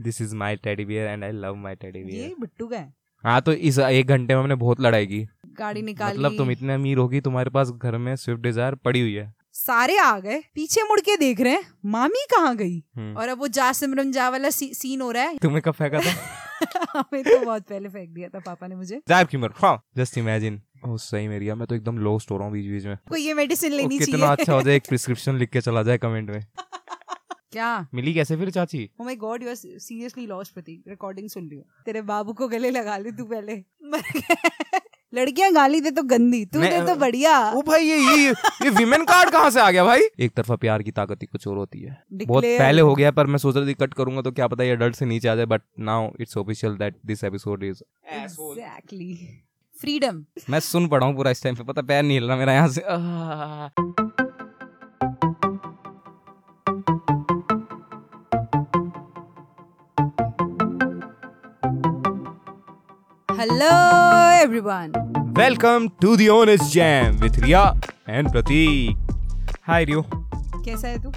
This is my teddy bear and I love my teddy ये bear Bittu का है? हाँ तो इस एक घंटे में हमने बहुत लड़ाई की। गाड़ी निकाली। मतलब तुम इतने अमीर होगी तुम्हारे पास घर में स्विफ्ट डिज़ायर पड़ी हुई है। सारे आ गए पीछे मुड़ के देख रहे हैं मामी कहाँ गई? हम्म। और अब वो जा सिमरन जा वाला सी, सीन हो रहा है। तुम्हें कब फेंका था? हमें तो बहुत पहले फेंक दिया था पापा ने मुझे। की हाँ। जस्ट इमेजिन ओ सही मेरी मैं तो एकदम लॉस्ट हो रहा हूँ बीच बीच में। को ये मेडिसिन लेनी कितना अच्छा हो जाए एक प्रिस्क्रिप्शन लिख के चला जाए कमेंट में। क्या? मिली कैसे फिर चाची? ओ my God you are seriously lost Prateek recording सुन लियो तेरे बाबू को गले लगा ले तू पहले। लड़कियाँ गाली दे तो गंदी। तू दे तो बढ़िया। ओ भाई ये ये ये विमेन कार्ड कहाँ से आ गया भाई? एक तरफा प्यार की ताकत ही कुछ और होती है। बहुत पहले हो गया पर मैं सोच रहा था कट करूँगा तो क्या पता ये डर से नीचे आ जाए but now it's official that this episode is exactly freedom मैं सुन पड़ा हूँ पूरा इस टाइम पे पता पैर नहीं हिल रहा मेरा यहाँ से। Hello everyone welcome to the owners jam with Riya and Prateek hi Riyo कैसा है तू?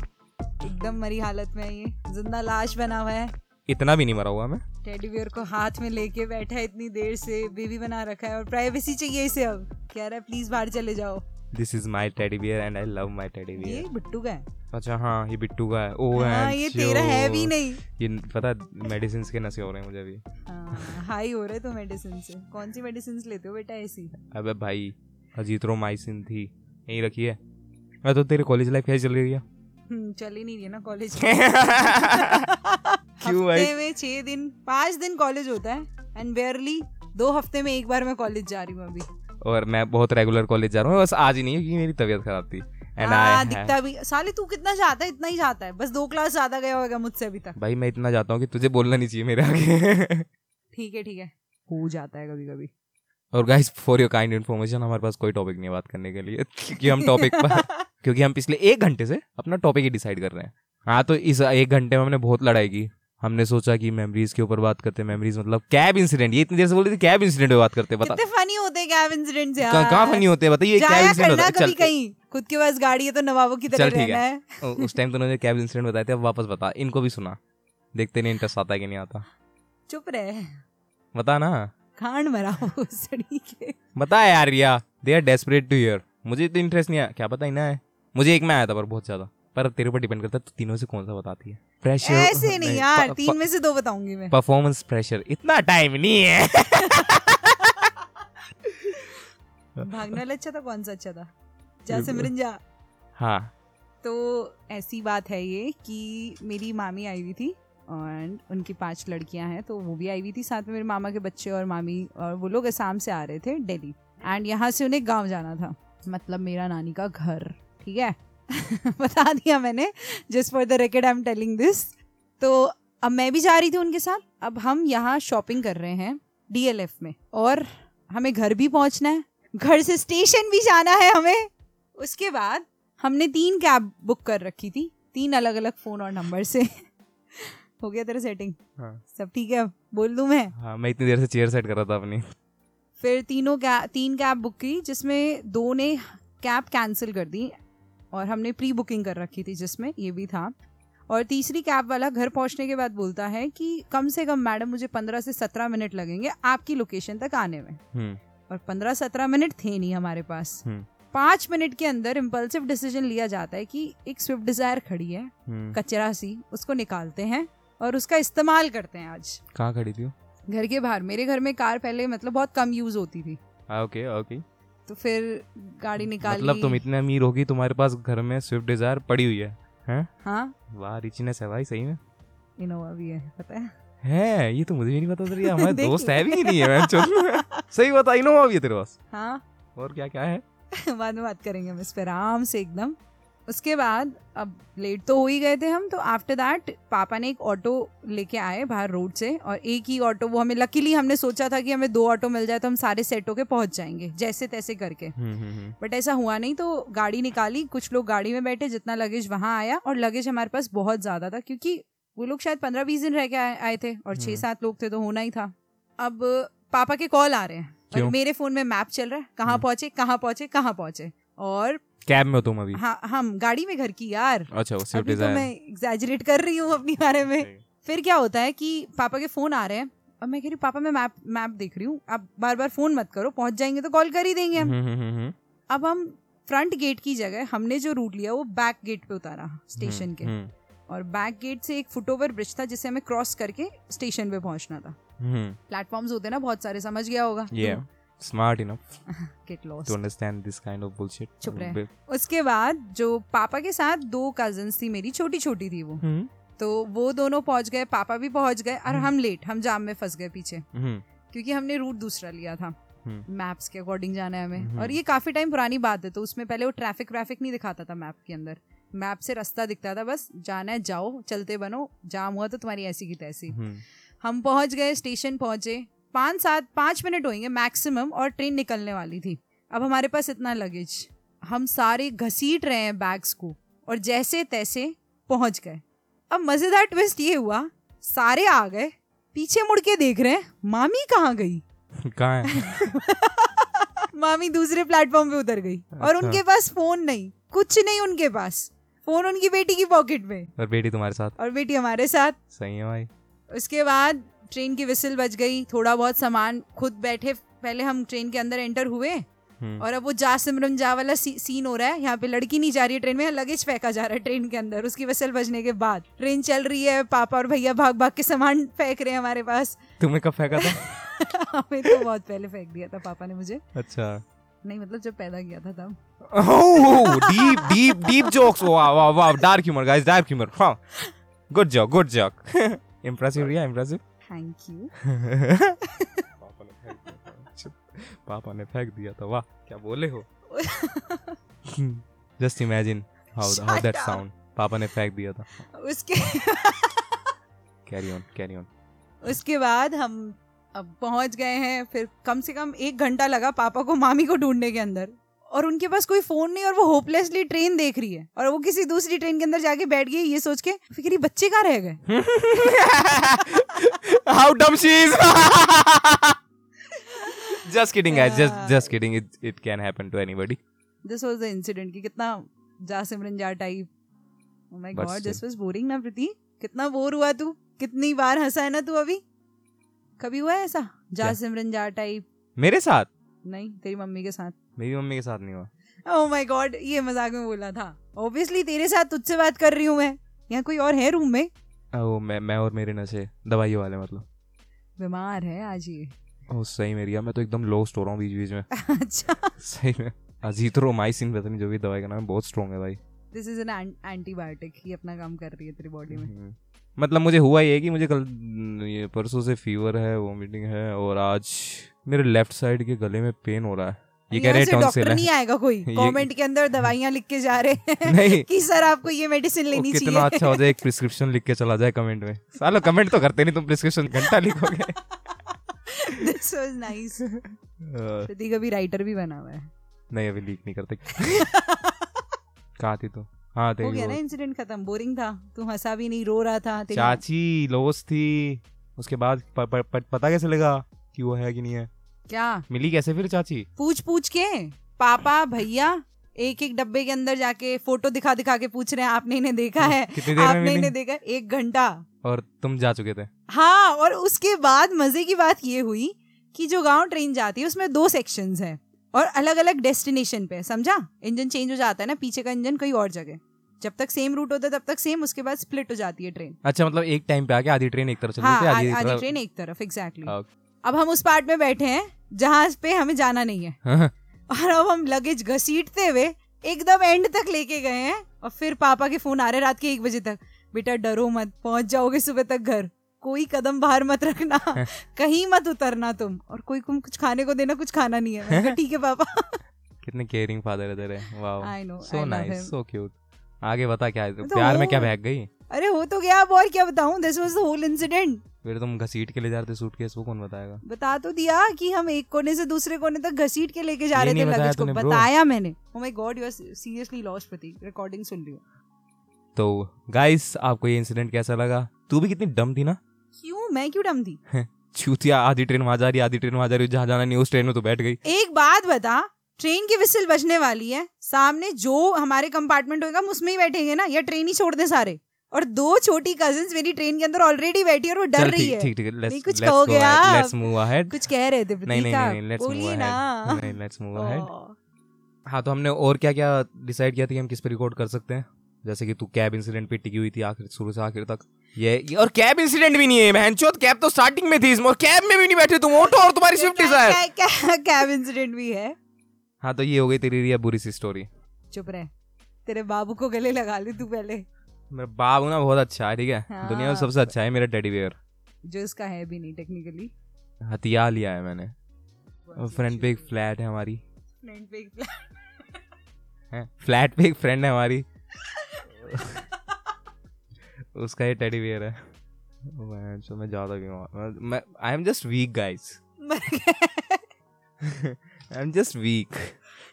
एकदम मरी हालत में है ये। ज़िंदा लाश बना हुआ है। इतना भी नहीं मरा हुआ मैं। टेडी बियर को हाथ में लेके बैठा है इतनी देर से बेबी बना रखा है और प्राइवेसी चाहिए इसे अब। कह रहा है प्लीज़ बाहर चले जाओ। This is my teddy bear and I love my teddy ये बियर बिट्टू का है। अच्छा हाँ ये बिट्टू का है। ओ हाँ ये तेरा है भी नहीं। ये पता मेडिसिन के नशे हो रहे हैं मुझे अभी। हाँ, हाई हो रहे तो मेडिसिन से। कौन सी मेडिसिन लेते हो बेटा ऐसी? अबे भाई अजीथ्रोमाइसिन थी। यहीं रखी है। मैं तो तेरी कॉलेज लाइफ कैसी चल रही है। हम्म, चल ही नहीं रही ना कॉलेज क्यों भाई? हफ़्ते में छह दिन पाँच दिन कॉलेज होता है। एंड बेयरली दो हफ़्ते में एक बार मैं कॉलेज जा रही हूँ अभी। और मैं बहुत रेगुलर कॉलेज जा रहा हूँ बस आज ही नहीं है क्योंकि मेरी तबीयत खराब थी। एंड हाँ आई दिखता भी साले तू कितना चाहता है इतना ही चाहता है। बस दो क्लास ज़्यादा गया होगा मुझसे अभी तक। भाई मैं इतना जाता हूँ कि तुझे बोलना नहीं चाहिए मेरे आगे। ठीक है ठीक है। हो जाता है कभी कभी और guys for your kind information हमारे पास कोई टॉपिक नहीं है बात करने के लिए। क्योंकि हम टॉपिक पर क्योंकि हम पिछले एक घंटे से अपना टॉपिक ही डिसाइड कर रहे हैं। हाँ तो इस एक घंटे में हमने बहुत लड़ाई की। हमने सोचा कि मेमोरीज के ऊपर बात करते मेमोरीज मतलब कैब इंसिडेंट ये इतनी देर से बोल रही थी कैब इंसिडेंट पे बात करते बता कितने फनी होते हैं कैब इंसिडेंट्स यार। कहाँ कहाँ फनी होते हैं बताइए कैब इंसिडेंट होता है। कभी चल कहीं। खुद के पास गाड़ी है तो नवाबों की तरह रहना है। है उस टाइम तो उन्होंने कैब इंसिडेंट बताए थे अब वापस बता। इनको भी सुना। देखते नहीं इंटरेस्ट आता है कि नहीं आता। चुप रहे। बता ना। खांड मरा वो सड़ी के। बता यार Riya. They are desperate to hear मुझे इतना इंटरेस्ट नहीं आया क्या पता ही ना है मुझे एक में आया था पर बहुत ज़्यादा। पर तेरे ऊपर डिपेंड करता है तू तीनों से कौन सा बताती है? प्रेशर ऐसे नहीं यार तीन में से दो बताऊँगी मैं। परफॉर्मेंस प्रेशर इतना टाइम नहीं है। भागने वाला अच्छा था कौन सा अच्छा था? जा सिमरन जा। हाँ। तो ऐसी बात है ये कि मेरी मामी आई हुई थी एंड उनकी पाँच लड़कियाँ हैं तो वो भी आई हुई थी साथ में मेरे मामा के बच्चे और मामी और वो लोग असम से आ रहे थे दिल्ली। एंड यहाँ से उन्हें गाँव जाना था मतलब मेरा नानी का घर ठीक है? बता दिया मैंने just for the record I am telling this तो अब मैं भी जा रही थी उनके साथ। अब हम यहाँ शॉपिंग कर रहे हैं डीएलएफ में। और हमें घर भी पहुँचना है। घर से स्टेशन भी जाना है हमें। उसके बाद हमने तीन कैब बुक कर रखी थी। तीन अलग अलग फ़ोन और नंबर से। हो गया तेरा सेटिंग हाँ। सब ठीक है? बोल दूँ मैं? हाँ मैं इतनी देर से चेयर सेट कर रहा था अपनी। फिर तीनों कै तीन कैब बुक की जिसमें दो ने कैब कैंसिल कर दी। और हमने प्री बुकिंग कर रखी थी जिसमें ये भी था। और तीसरी कैब वाला घर पहुँचने के बाद बोलता है कि कम से कम मैडम मुझे पंद्रह से सत्रह मिनट लगेंगे आपकी लोकेशन तक आने में। हम्म। और पंद्रह सत्रह मिनट थे नहीं हमारे पास। हम्म। पाँच मिनट के अंदर इम्पल्सिव डिसीज़न लिया जाता है कि एक स्विफ्ट डिज़ायर खड़ी है हम्म। कचरा सी उसको निकालते हैं और उसका इस्तेमाल करते हैं आज। कहाँ खड़ी थी घर के बाहर। मेरे घर में कार पहले मतलब बहुत कम यूज़ होती थी। ओके ओके तो फिर गाड़ी निकाल। मतलब तुम इतने अमीर होगी तुम्हारे पास घर में स्विफ्ट डिज़ायर पड़ी हुई है हैं? हाँ। वाह रिचनेस है भाई सही में। इनोवा भी है पता है। है ये तो मुझे भी नहीं पता था हमारे दोस्त है भी नहीं है मैं चल सही बता इनोवा भी है तेरे पास। हाँ। और क्या क्या है? बाद में बात करेंगे हम इस पर आराम से एकदम। उसके बाद अब लेट तो हो ही गए थे हम तो आफ्टर दैट पापा ने एक ऑटो लेके आए बाहर रोड से और एक ही ऑटो वो हमें लकीली हमने सोचा था कि हमें दो ऑटो मिल जाए तो हम सारे सेट होके पहुँच जाएँगे जैसे तैसे करके। हम्म हम्म हम्म। बट ऐसा हुआ नहीं तो गाड़ी निकाली कुछ लोग गाड़ी में बैठे जितना लगेज वहाँ आया और लगेज हमारे पास बहुत ज़्यादा था क्योंकि वो लोग शायद पंद्रह बीस दिन रह के आए, थे और छह हम्म। सात लोग थे तो होना ही था। अब पापा के कॉल आ रहे हैं और मेरे फ़ोन में मैप चल रहा है कहाँ हम्म। पहुँचे कहाँ पहुँचे कहाँ पहुँचे। और कैब में हो तुम अभी? हाँ हम गाड़ी में घर की यार। अच्छा वो स्विफ्ट अभी तो मैं एग्जैजरेट कर रही हूँ अपनी बारे में। फिर क्या होता है कि पापा के फ़ोन आ रहे हैं। और मैं कह रही हूँ पापा मैं मैप मैप देख रही हूँ। आप बार बार फ़ोन मत करो पहुँच जाएँगे तो कॉल कर ही देंगे हम। हम्म, हम्म, हम्म, अब हम फ्रंट गेट की जगह हमने जो रूट लिया वो बैक गेट पे उतारा स्टेशन के। हम्म, और बैक गेट से एक फुटओवर ब्रिज था जिसे हमें क्रॉस करके स्टेशन पे पहुँचना था। हम्म, प्लेटफॉर्म्स होते ना बहुत सारे समझ गया होगा। Smart enough get lost to understand this kind of bullshit. चुप रहे। उसके बाद जो पापा के साथ दो कजन्स थी मेरी छोटी छोटी थी वो। हम्म, तो वो दोनों पहुँच गए पापा भी पहुँच गए और हम्म। हम लेट हम जाम में फंस गए पीछे। हम्म, क्योंकि हमने रूट दूसरा लिया था। मैप्स के अकॉर्डिंग जाना है हमें। और ये काफ़ी टाइम पुरानी बात है तो उसमें पहले वो ट्रैफ़िक व्रैफिक नहीं दिखाता था मैप के अंदर। मैप से रास्ता दिखता था बस जाना है जाओ चलते बनो जाम हुआ तो तुम्हारी ऐसी की तैसी। हम पहुँच गए स्टेशन पहुँचे पाँच सात पाँच मिनट होंगे मैक्सिमम और ट्रेन निकलने वाली थी। अब हमारे पास इतना लगेज। हम सारे घसीट रहे हैं बैग्स को और जैसे तैसे पहुँच गए। अब मज़ेदार ट्विस्ट ये हुआ सारे आ गए पीछे मुड़ के देख रहे हैं मामी कहाँ गई? कहाँ है? मामी दूसरे प्लेटफॉर्म पे उतर गई अच्छा। और। उनके पास फ़ोन नहीं कुछ नहीं उनके पास। फ़ोन उनकी बेटी की पॉकेट में। और बेटी तुम्हारे साथ? और बेटी हमारे साथ। सही है भाई। उसके बाद ट्रेन की विसिल बज गई थोड़ा बहुत सामान खुद बैठे पहले हम ट्रेन के अंदर एंटर हुए हम्म, और अब वो जा सिमरन जा वाला सी, सीन हो रहा है यहाँ पे लड़की नहीं जा रही है ट्रेन में लगेज फेंका जा रहा है ट्रेन के अंदर उसकी वसल बजने के बाद ट्रेन चल रही है पापा और भैया भाग भाग के सामान फेंक रहे हैं हमारे पास तुम्हें कब फेंका था हमें तो बहुत पहले फेंक दिया था पापा ने मुझे अच्छा नहीं मतलब जब पैदा किया था तब deep, deep jokes. Wow, wow, wow. Dark humor, guys. Dark humor. Wow. Good joke, good joke. impressive, yeah, impressive. Thank you पापा ने फेंक दिया था। वाह क्या बोले हो? Just imagine how how that sound पापा ने फेंक दिया था। उसके कैरी ऑन कैरी ऑन उसके बाद हम अब पहुँच गए हैं फिर कम से कम एक घंटा लगा पापा को मामी को ढूँढने के अंदर। और उनके पास कोई फ़ोन नहीं और वो होपलेसली ट्रेन देख रही है। और वो किसी दूसरी ट्रेन के अंदर जाके बैठ गई ये सोच के फिर रही, बच्चे कहाँ रह गए? How dumb she is just kidding guys. Just just kidding. It it can happen to anybody. This was the incident कि कितना जा जा type oh my But God this still. Was ना प्रीति? कितना बोर हुआ तू? कितनी बार हंसा है ना तू अभी? कभी हुआ है ऐसा? जा क्या? जा टाइप मेरे साथ? नहीं तेरी मम्मी के साथ। मेरी मम्मी के साथ नहीं हुआ। ओह माय गॉड ये मज़ाक में बोला था। ऑब्वियसली तेरे साथ तुझसे बात कर रही हूँ मैं। यहाँ कोई और है रूम में? ओ मैं मैं और मेरे नशे दवाइयों वाले मतलब। बीमार है आज ये। ओ सही मेरी मैं तो एकदम लोस्ट हो रहा हूँ बीच बीच में। अच्छा। सही में। अजीथ्रोमाइसिन पता नहीं जो भी दवाई का नाम है बहुत स्ट्रॉन्ग है भाई। दिस इज़ एन एंटीबायोटिक ये अपना काम कर रही है तेरी बॉडी में। हम्म। मतलब मुझे हुआ ये कि मुझे कल ये परसों से फीवर है वोमिटिंग है और आज मेरे लेफ़्ट साइड के गले में पेन हो रहा है। ये कह रहे डॉक्टर नहीं आएगा कोई। कमेंट के अंदर दवाइयाँ लिख के जा रहे हैं नहीं। कि सर आपको ये मेडिसिन लेनी कितना अच्छा हो जाए एक प्रिस्क्रिप्शन लिख के चला जाए कमेंट में। सालो कमेंट तो करते नहीं तुम प्रिस्क्रिप्शन घंटा लिखोगे। दिस वाज नाइस प्रतीक अभी राइटर भी बना हुआ है। नहीं अभी लीक नहीं करते। कहाँ थी तू? हाँ हो गया ना इंसिडेंट खत्म। बोरिंग था। तू हंसा भी नहीं रो रहा था चाची लोस थी। उसके बाद पता कैसे लगा कि वो है कि नहीं है? क्या? मिली कैसे फिर चाची? पूछ पूछ के पापा भैया एक एक डब्बे के अंदर जाके फ़ोटो दिखा दिखा के पूछ रहे हैं आपने इन्हें देखा है? कितनी देर आपने इन्हें देखा है? एक घंटा। और तुम जा चुके थे? हाँ और उसके बाद मज़े की बात ये हुई कि जो गाँव ट्रेन जाती है उसमें दो सेक्शंस है और अलग अलग डेस्टिनेशन पे समझा? इंजन चेंज हो जाता है ना पीछे का इंजन कहीं और जगह। जब तक सेम रूट होता है तब तक सेम उसके बाद स्प्लिट हो जाती है ट्रेन अच्छा मतलब एक टाइम पे आके आधी ट्रेन एक तरफ़ चलती हाँ आ- आधी आधी ट्रेन एक तरफ़ एग्जैक्टली हाँ। अब हम उस पार्ट में बैठे हैं जहाँ पे हमें जाना नहीं है। हाँ, और अब हम लगेज घसीटते हुए एकदम एंड तक लेके गए हैं और फिर पापा के फ़ोन आ रहे रात के एक बजे तक। बेटा डरो मत पहुँच जाओगे सुबह तक घर। कोई कदम बाहर मत रखना कहीं मत उतरना तुम। और कोई तुम कुछ खाने को देना कुछ खाना नहीं है। ठीक है पापा। कितने केयरिंग फादर है wow I know so nice so cute आगे बता क्या तो प्यार में क्या बहक गई? अरे हो तो गया अब और क्या बताऊँ? This was the whole incident फिर तुम घसीट के ले जा रहे थे सूटकेस वो कौन बताएगा? बता तो दिया कि हम एक कोने से दूसरे कोने तक घसीट के लेके जा रहे थे लगेज को। बताया मैंने। ओ my God you are seriously lost Prateek recording सुन लियो तो गाइस आपको ये इंसिडेंट कैसा लगा? तू भी कितनी डम थी ना? क्यों? मैं क्यों डम थी? चूतिया आधी ट्रेन वहाँ जा रही आधी ट्रेन वहाँ जा रही जहाँ जाना नहीं उस ट्रेन में तो बैठ गई। एक बात बता ट्रेन की विसिल बजने वाली है। सामने जो हमारे कंपार्टमेंट होगा हम उसमें ही बैठेंगे ना? या ट्रेन ही छोड़ दे सारे? और दो छोटी कजिन्स मेरी ट्रेन के अंदर ऑलरेडी बैठी है और वो डर रही है। ठीक ठीक नहीं, लेट्स कुछ कहोगे आप? लेट्स मूव अहेड कुछ कह रहे थे नहीं नहीं नहीं लेट्स मूव अहेड नहीं लेट्स मूव अहेड हाँ तो हमने और क्या क्या डिसाइड किया था कि हम किस पे रिकॉर्ड कर सकते हैं? जैसे कि तू कैब इंसिडेंट पे टिकी हुई थी आखिर शुरू से आखिर तक। ये, ये और कैब इंसिडेंट भी नहीं है बहनचोद कैब तो स्टार्टिंग में थी इसमें और कैब में भी नहीं बैठे तुम ऑटो और तुम्हारी स्विफ्ट डिज़ायर कैब इंसिडेंट भी है? हाँ तो ये हो गई तेरी रिया बुरी सी स्टोरी चुप रहे। तेरे बाबू को गले लगा ले तू पहले। मेरा बाबू ना बहुत अच्छा है ठीक है? हाँ। दुनिया में सबसे अच्छा है मेरा टेडी बियर जो इसका है भी नहीं टेक्निकली हथियार लिया है मैंने। फ्रंट पे एक फ्लैट है हमारी। फ्रंट पे एक हैं? फ्लैट पे एक फ्रेंड है हमारी। उसका ये टेडी बियर है। मैं तो मैं ज़्यादा बीमार मैं I am just weak guys I am just weak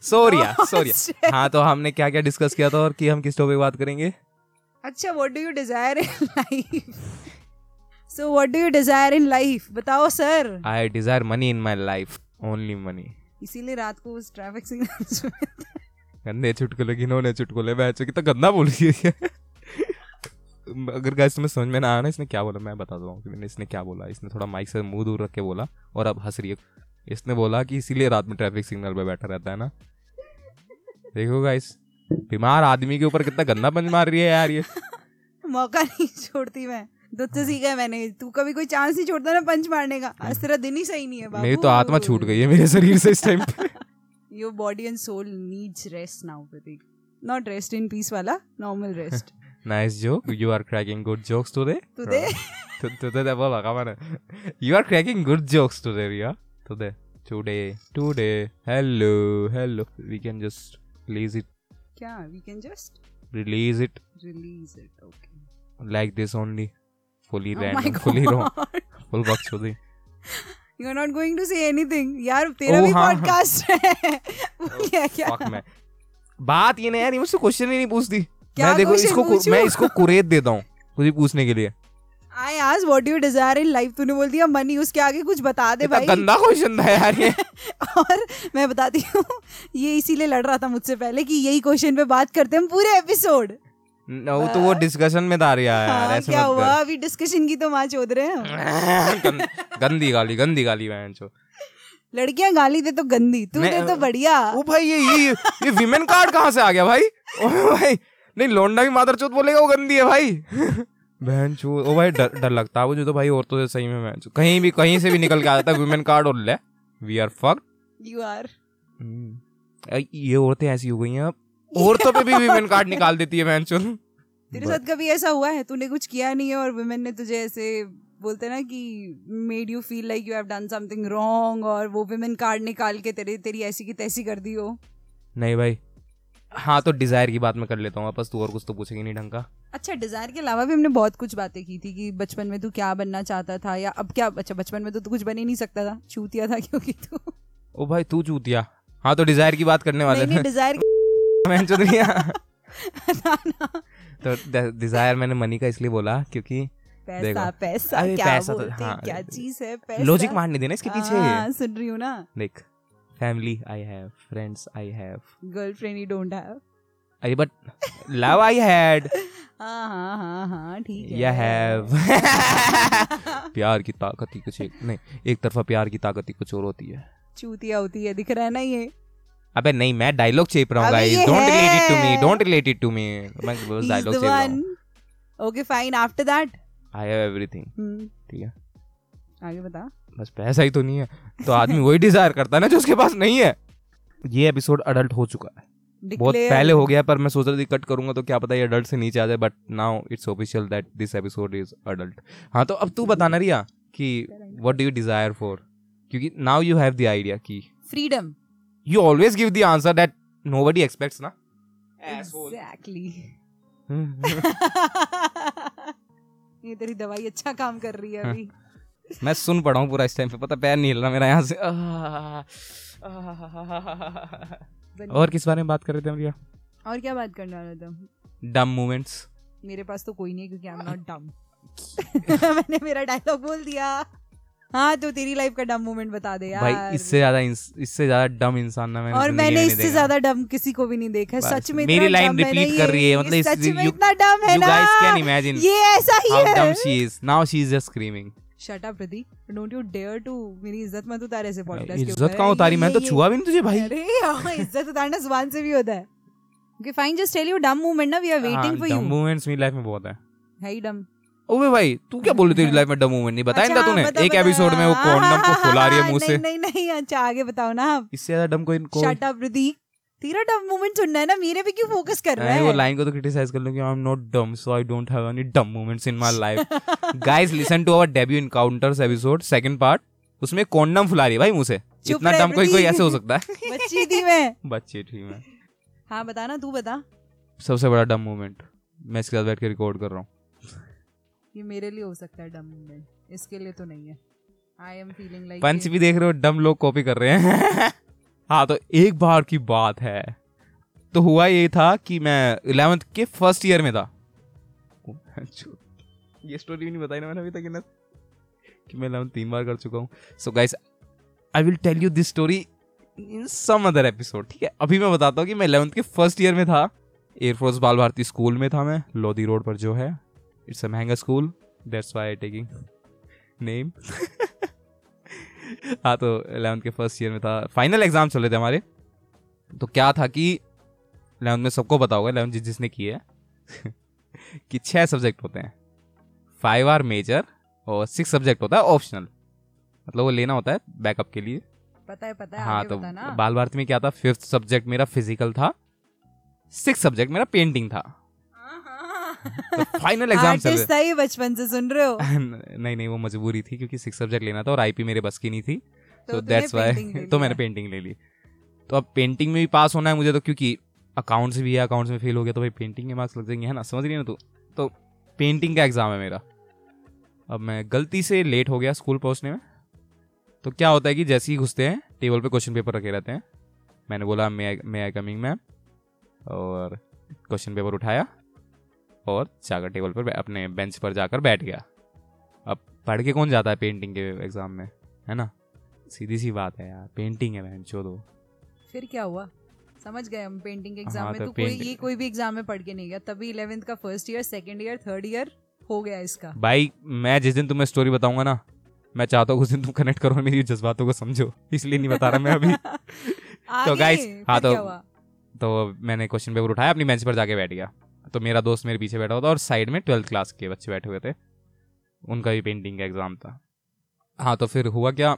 सोरिया सोरिया हाँ तो हमने क्या क्या डिस्कस किया था और कि हम किस टॉपिक बात करेंगे? अच्छा what do you desire in life so what do you desire in life बताओ sir I desire money in my life only money इसीलिए रात को उस ट्रैफ़िक सिग्नल गंदे चुटकुले गिनोने चुटकुले बैचो कितना गंदा बोल रही है। अगर गाइस तुम्हें समझ में ना आया ना इसने क्या बोला? मैं बता दूँ कि मैंने इसने क्या बोला? इसने थोड़ा माइक से मुँह दूर रख के बोला और अब हंस रही है। इसने बोला कि इसीलिए रात में ट्रैफ़िक सिग्नल पे बैठा रहता है ना। देखो गाइस बीमार आदमी के ऊपर कितना गंदा पंच मार रही है यार ये। मौका नहीं छोड़ती मैं। तुझसे सीखा है मैंने। तू कभी कोई चांस नहीं छोड़ता ना पंच मारने का। आज तेरा दिन ही सही नहीं है बाबू मेरी तो आत्मा छूट गई है मेरे शरीर से इस टाइम पे। Your body and soul needs rest now Prateek not rest in peace वाला normal rest nice joke you are cracking good jokes today today today बोला का मैंने। You are cracking good jokes today Ria. today today today. Hello hello. We can just release it. क्या? We can just release it. Release it okay like this only. Fully Oh fully random fully wrong. God. full बकचोदी you are not going to say anything यार तेरा Oh, भी हाँ, podcast है। बोल क्या क्या? fuck मैं। बात ये नहीं यार ये मुझसे क्वेश्चन ही नहीं पूछती। क्या मैं देखो इसको? मैं इसको कुरेद देता हूँ मुझे पूछने के लिए। आई आज what you desire in life तूने बोल दिया मनी उसके आगे कुछ बता दे भाई। गंदा क्वेश्चन था यार ये। और मैं बताती हूँ ये इसीलिए लड़ रहा था मुझसे पहले कि यही क्वेश्चन पे बात करते हैं हम पूरे एपिसोड No, तो वो डिस्कशन में था रिया यार हाँ, ऐसे क्या हुआ? अभी डिस्कशन की तो माँ चोद रहे हैं गंद- गंदी गाली गंदी गाली बहन चो लड़कियाँ गाली दे तो गंदी तू दे तो बढ़िया। ओ भाई ये ये ये विमेन कार्ड कहाँ से आ गया भाई? ओ भाई नहीं लोंडा भी मादर चौथ बोलेगा वो गंदी है भाई। बहन चो ओ भाई डर डर लगता है मुझे तो भाई औरतों से सही में बहन चो कहीं भी कहीं से भी निकल के आ जाता है विमेन कार्ड और ले। We are fuck you are ये औरतें ऐसी हो गई हैं अब औरतों पे भी विमेन कार्ड निकाल देती है बहन चो तेरे साथ कभी ऐसा हुआ है? तूने कुछ किया नहीं है और वुमेन ने तुझे ऐसे बोलते ना कि made you feel like you have done something wrong और वो वुमेन कार्ड निकाल के तेरे तेरी ऐसी की तैसी कर दी हो? नहीं भाई हाँ तो डिज़ायर की बात मैं कर लेता हूँ वापस तू और कुछ तो पूछेगी नहीं ढंग का। अच्छा डिज़ायर के अलावा भी हमने बहुत कुछ बातें की थी कि बचपन में तू क्या बनना चाहता था या अब क्या अच्छा बचपन में तो तू कुछ बन ही नहीं सकता था चूतिया था क्योंकि तू। ओ भाई तू चूतिया। हाँ तो डिज़ायर की बात करने वाले थे। डिज़ायर तो डिज़ायर मैंने मनी का इसलिए बोला क्योंकि पैसा पैसा क्या तो- बोलते हैं, हाँ, क्या चीज़ है पैसा। लॉजिक मारने देना इसके पीछे। हाँ, सुन रही हूँ ना। देख। Family I have friends I have girlfriend you don't have अरे बट लव आई हैड हाँ हाँ हाँ हाँ ठीक है। या हैव प्यार की ताकत ही कुछ एक नहीं एक तरफा प्यार की ताकत ही कुछ और होती है। चूतिया होती है दिख रहा है ना ये? अबे नहीं मैं डायलॉग चेप रहा हूँ अबे guys don't relate it to me है। Don't relate it to me मैं बस He's डायलॉग the चेप रहा one. हूँ। Okay, fine. After that, I have everything hmm, ठीक है। आगे बता। बस पैसा ही तो नहीं है तो आदमी वही डिज़ायर करता है ना जो उसके पास नहीं है ये एपिसोड अडल्ट हो चुका है बहुत पहले हो गया पर मैं सोच रही थी कट करूँगा तो क्या पता ये अडल्ट से नीचे आ जाए but now it's official that this episode is adult हाँ तो अब तू बताना रिया कि what do you desire for क्योंकि now you have the idea कि freedom. You always give the answer that nobody expects ना. Exactly. हम्म, ये तेरी दवाई अच्छा काम कर रही है हाँ। अभी मैं सुन पड़ा हूँ पूरा इस टाइम पे पता पैर नहीं हिल रहा मेरा यहाँ से। और किस बारे में बात कर रहे थे हम रिया और क्या बात करने वाला था डम मोमेंट्स मेरे पास तो कोई नहीं है क्योंकि आई एम नॉट डम मैंने मेरा डायलॉग बोल दिया। हाँ तो तेरी लाइफ का डम मोमेंट बता दे यार। भाई इससे ज़्यादा इससे ज़्यादा डम इंसान ना मैंने और मैंने इससे ज़्यादा डम किसी को भी नहीं देखा। है। सच में मेरी इतना line dumb है ना repeat कर रही है, मतलब इस- सच में इतना डम है you ना। guys can imagine ये ऐसा ही है। dumb she is. Now she is just screaming. Shut up Prateek don't you dare to मेरी इज़्ज़त मत उतार ऐसे पॉडकास्ट के इज़्ज़त। कहाँ उतारी? मैंने तो छुआ भी नहीं तुझे भाई। अरे हाँ इज़्ज़त उतारना ज़ुबान से भी होता है। Okay fine just tell you dumb moment ना we are waiting for you moments मेरी लाइफ में बहुत है। है ही डम ओबे भाई तू क्या बोल रही तेरी लाइफ में डम मोमेंट नहीं बताया अच्छा, था तूने? बता, एक एपिसोड में वो हाँ, कॉन्डम को हाँ, फुला रही है हाँ, मुँह से। नहीं नहीं अच्छा आगे बताओ ना। आप इससे ज़्यादा डम कोई कोई शट अप प्रतीक तेरा डम मोमेंट सुनना है ना मेरे पे क्यों फोकस कर रहा मैं वो लाइन को तो क्रिटिसाइज कर लूँ कि I am not dumb so I don't have any dumb moments in my life guys listen to our debut encounters episode second part उसमें कॉन्डम फुला रही है भाई मुँह से। इतना डम कोई कोई ऐसे हो सकता है। बच्ची थी मैं। बच्चे ठीक है हाँ बता ना तू बता। सबसे बड़ा डम मोमेंट मैं इसके साथ बैठ के रिकॉर्ड कर रहा हूँ। ये मेरे लिए हो सकता है डम मोमेंट इसके लिए तो नहीं है। I am feeling like punch भी देख रहे हो डम लोग कॉपी कर रहे हैं। हाँ तो एक बार की बात है। तो हुआ ये था कि मैं इलेवेंथ के फ़र्स्ट ईयर में था। ये स्टोरी भी नहीं बताई ना मैंने अभी तक इन्हें। कि मैं इलेवेंथ तीन बार कर चुका हूँ। So guys I will tell you this story in some other episode ठीक है? अभी मैं बताता हूँ कि मैं इलेवंथ के फ़र्स्ट ईयर में था। एयरफोर्स बाल भारती स्कूल में था मैं लोधी रोड पर जो है। इट्स अ महँगा school that's why I taking name हाँ तो इलेवंथ के फ़र्स्ट ईयर में था। फाइनल एग्ज़ाम चल रहे थे हमारे। तो क्या था कि इलेवंथ में सबको पता होगा इलेवंथ जिस जिसने की है कि छह सब्जेक्ट होते हैं। फाइव आर मेजर और सिक्स सब्जेक्ट होता है ऑप्शनल मतलब वो लेना होता है बैकअप के लिए। पता है पता है हाँ तो बाल भारती में क्या था? फिफ्थ सब्जेक्ट मेरा फ़िज़िकल था। सिक्स सब्जेक्ट मेरा पेंटिंग था। फाइनल एग्ज़ाम चल ये बचपन से सुन रहे हो? नहीं नहीं वो मजबूरी थी क्योंकि सिक्स सब्जेक्ट लेना था और आईपी मेरे बस की नहीं थी। तो तो दैट्स वाई तो मैंने पेंटिंग ले ली। तो अब पेंटिंग में भी पास होना है मुझे तो क्योंकि अकाउंट्स भी है अकाउंट्स में फेल हो गया तो भाई पेंटिंग के मार्क्स लग जाएँगे है ना? समझ रही है ना तू? तो पेंटिंग का एग्ज़ाम है मेरा। अब मैं गलती से लेट हो गया स्कूल पहुँचने में। तो क्या होता है कि जैसे ही घुसते हैं टेबल पे क्वेश्चन पेपर रखे रहते हैं। मैंने बोला may I may I coming ma'am और क्वेश्चन पेपर उठाया। और जाकर टेबल पर अपने बेंच पर जाकर बैठ गया। अब पढ़ के कौन जाता है पेंटिंग के एग्ज़ाम में? है ना? सीधी सी बात है यार पेंटिंग है बहन चो दो फिर क्या हुआ? समझ गए हम पेंटिंग के एग्ज़ाम हाँ, में तो तो कोई ये कोई भी एग्ज़ाम में पढ़ के नहीं गया तभी इलेवेंथ का first year second year third year हो गया इसका। भाई मैं जिस दिन तुम्हें स्टोरी बताऊँगा ना मैं चाहता हूँ उस दिन तुम कनेक्ट करो मेरी जज्बातों को समझो इसलिए नहीं बता रहा मैं अभी। guys, फिर हाँ, तो- तो मैंने क्वेश्चन पेपर उठाया अपनी बेंच पर जाके बैठ गया। तो मेरा दोस्त मेरे पीछे बैठा हुआ था और साइड में ट्वेल्थ क्लास के बच्चे बैठे हुए थे। उनका भी पेंटिंग का एग्ज़ाम था। हाँ तो फिर हुआ क्या?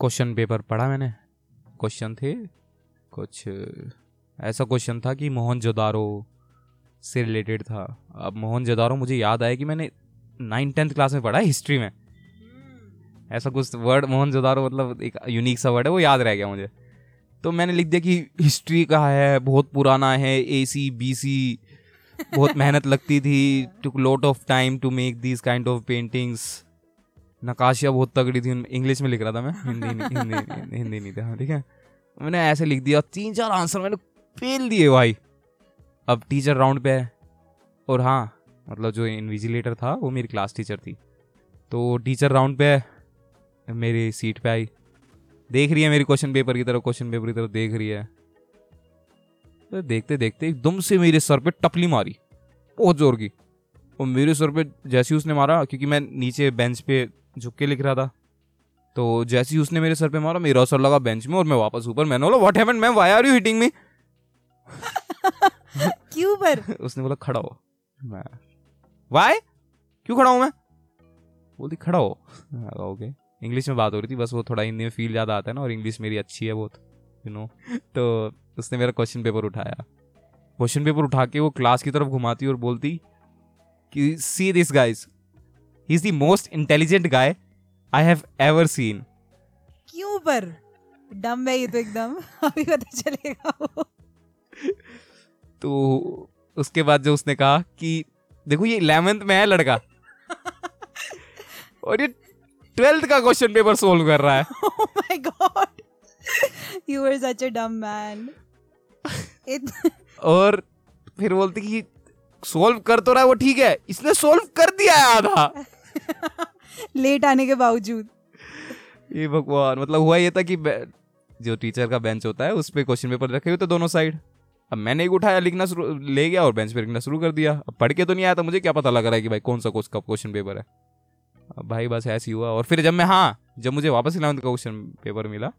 क्वेश्चन पेपर पढ़ा मैंने। क्वेश्चन थे। कुछ ऐसा क्वेश्चन था कि मोहन जोदारो से रिलेटेड था। अब मोहन जोदारो, मुझे याद आया कि मैंने नाइन टेंथ क्लास में पढ़ा हिस्ट्री में। ऐसा कुछ वर्ड मोहन जोदारो मतलब एक यूनिक सा वर्ड है, वो याद रह गया मुझे। तो मैंने लिख दिया कि हिस्ट्री का है, बहुत पुराना है ए सी बी सी बहुत मेहनत लगती थी too lot of time to make this kind of paintings नकाशियाँ बहुत तगड़ी थी इंग्लिश में लिख रहा था मैं, हिंदी नहीं हिंदी नहीं था, ठीक है? मैंने ऐसे लिख दिया, तीन चार आंसर मैंने फेल दिए भाई। अब टीचर राउंड पे है, और हाँ मतलब जो इन्विजिलेटर था, वो मेरी क्लास टीचर थी। तो टीचर राउंड पे मेरी सीट पे आई। देख रही है मेरी क्वेश्चन पेपर की तरफ़ क्वेश्चन पेपर की तरफ़ देख रही है। तो देखते देखते एकदम से मेरे सर पे टपली मारी। बहुत ज़ोर की। और मेरे सर पे जैसे ही उसने मारा क्योंकि मैं नीचे बेंच पे झुक के लिख रहा था तो जैसे ही उसने मेरे सर पे मारा मेरा सर लगा बेंच में और मैं वापस ऊपर। मैंने बोला what happened ma'am why are you hitting me क्यों पर? उसने बोला खड़ा हो। मैं वाई क्यों खड़ा हूँ मैं? बोलती खड़ा हो। ओके इंग्लिश में बात हो रही थी बस वो थोड़ा हिंदी में फील ज़्यादा आता है ना और इंग्लिश मेरी अच्छी है बहुत। यू नो तो उसने मेरा क्वेश्चन पेपर उठाया। क्वेश्चन पेपर उठा के वो क्लास की तरफ़ घुमाती और बोलती कि see this guys he is the most intelligent guy I have ever seen क्यों पर? डम है ये तो एकदम। अभी पता चलेगा तो उसके बाद जो उसने कहा कि देखो ये इलेवेंथ में है लड़का। और ये ट्वेल्थ का क्वेश्चन पेपर सोल्व कर रहा है। Oh my god. You were such a dumb man. It और फिर बोलती कि सोल्व कर तो रहा है वो ठीक है. इसने सोल्व कर दिया है आधा। लेट आने के बावजूद। ये भगवान मतलब हुआ ये था कि जो टीचर का बेंच होता है उस पे क्वेश्चन पेपर रखे हुए थे दोनों साइड अब मैंने एक उठाया लिखना शुरू ले गया और बेंच पे लिखना शुरू कर दिया। अब पढ़ के तो नहीं आया था मुझे क्या पता लग रहा है कि भाई कौन सा क्वेश्चन पेपर है। अब भाई बस ऐसे ही हुआ और फिर जब मैं हाँ जब मुझे वापस इलेवंथ का क्वेश्चन पेपर मिला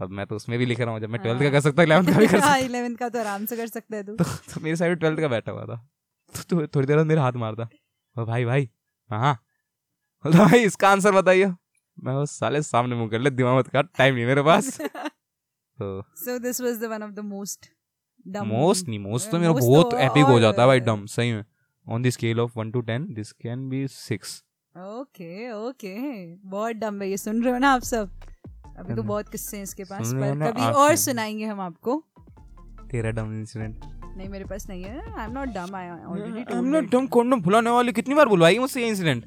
अब मैं तो उसमें भी लिख रहा हूँ जब मैं ट्वेल्थ का कर सकता इलेवंथ का भी कर सकता हाँ। इलेवेंथ का तो आराम से कर सकते हैं तू। तो, तो मेरे साइड ट्वेल्थ का बैठा हुआ था। तो, तो थोड़ी देर बाद मेरा हाथ मारता ओ भाई भाई हाँ बोला भाई इसका आंसर बताइए। मैं वो साले सामने मुँह कर ले दिमाग मत काट टाइम नहीं मेरे पास। तो so this was the one of the most dumb most नहीं मोस्ट तो मेरा बहुत तो एपिक हो जाता है भाई डम सही में। On the scale of one to ten this can be six okay okay बहुत डम है ये सुन रहे हो ना आप सब? अभी तो बहुत किस्से हैं इसके पास हो पर कभी और सुनाएँगे हम आपको। तेरा डम इंसिडेंट नहीं मेरे पास नहीं है। I am not dumb I already I am not dumb कौन भुलाने वाली? कितनी बार बुलवाई मुझसे ये इंसिडेंट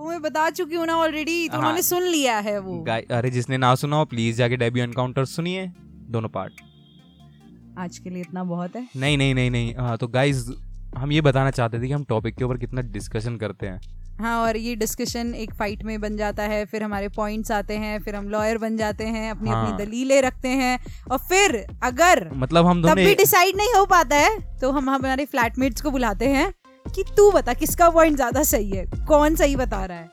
मैं बता चुकी हूँ ना ऑलरेडी तो हाँ। उन्होंने सुन लिया है वो। अरे जिसने ना सुना हो प्लीज़ जाके डेब्यू एनकाउंटर सुनिए दोनों पार्ट आज के लिए इतना बहुत है? नहीं नहीं नहीं नहीं। हाँ तो गाइज़ हम ये बताना चाहते थे कि हम टॉपिक के ऊपर कितना डिस्कशन करते हैं। हाँ और ये डिस्कशन एक फाइट में बन जाता है फिर हमारे पॉइंट्स आते हैं फिर हम लॉयर बन जाते हैं अपनी हाँ। अपनी दलीलें रखते हैं और फिर अगर मतलब हम तब भी डिसाइड नहीं हो पाता है तो हम हमारे फ्लैटमेट्स को बुलाते हैं कि तू बता किसका पॉइंट ज़्यादा सही है कौन सही बता रहा है?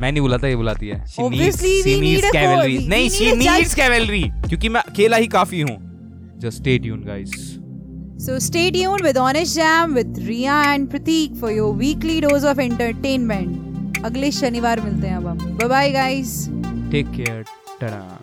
मैं नहीं बुलाता ये बुलाती है। She needs- she needs cavalry. नहीं क्योंकि मैं अकेला ही काफ़ी हूँ। Just stay tuned guys. So stay tuned with Honest Jam with Riya and Prateek for your weekly dose of entertainment. अगले शनिवार मिलते हैं अब हम bye bye guys take care tada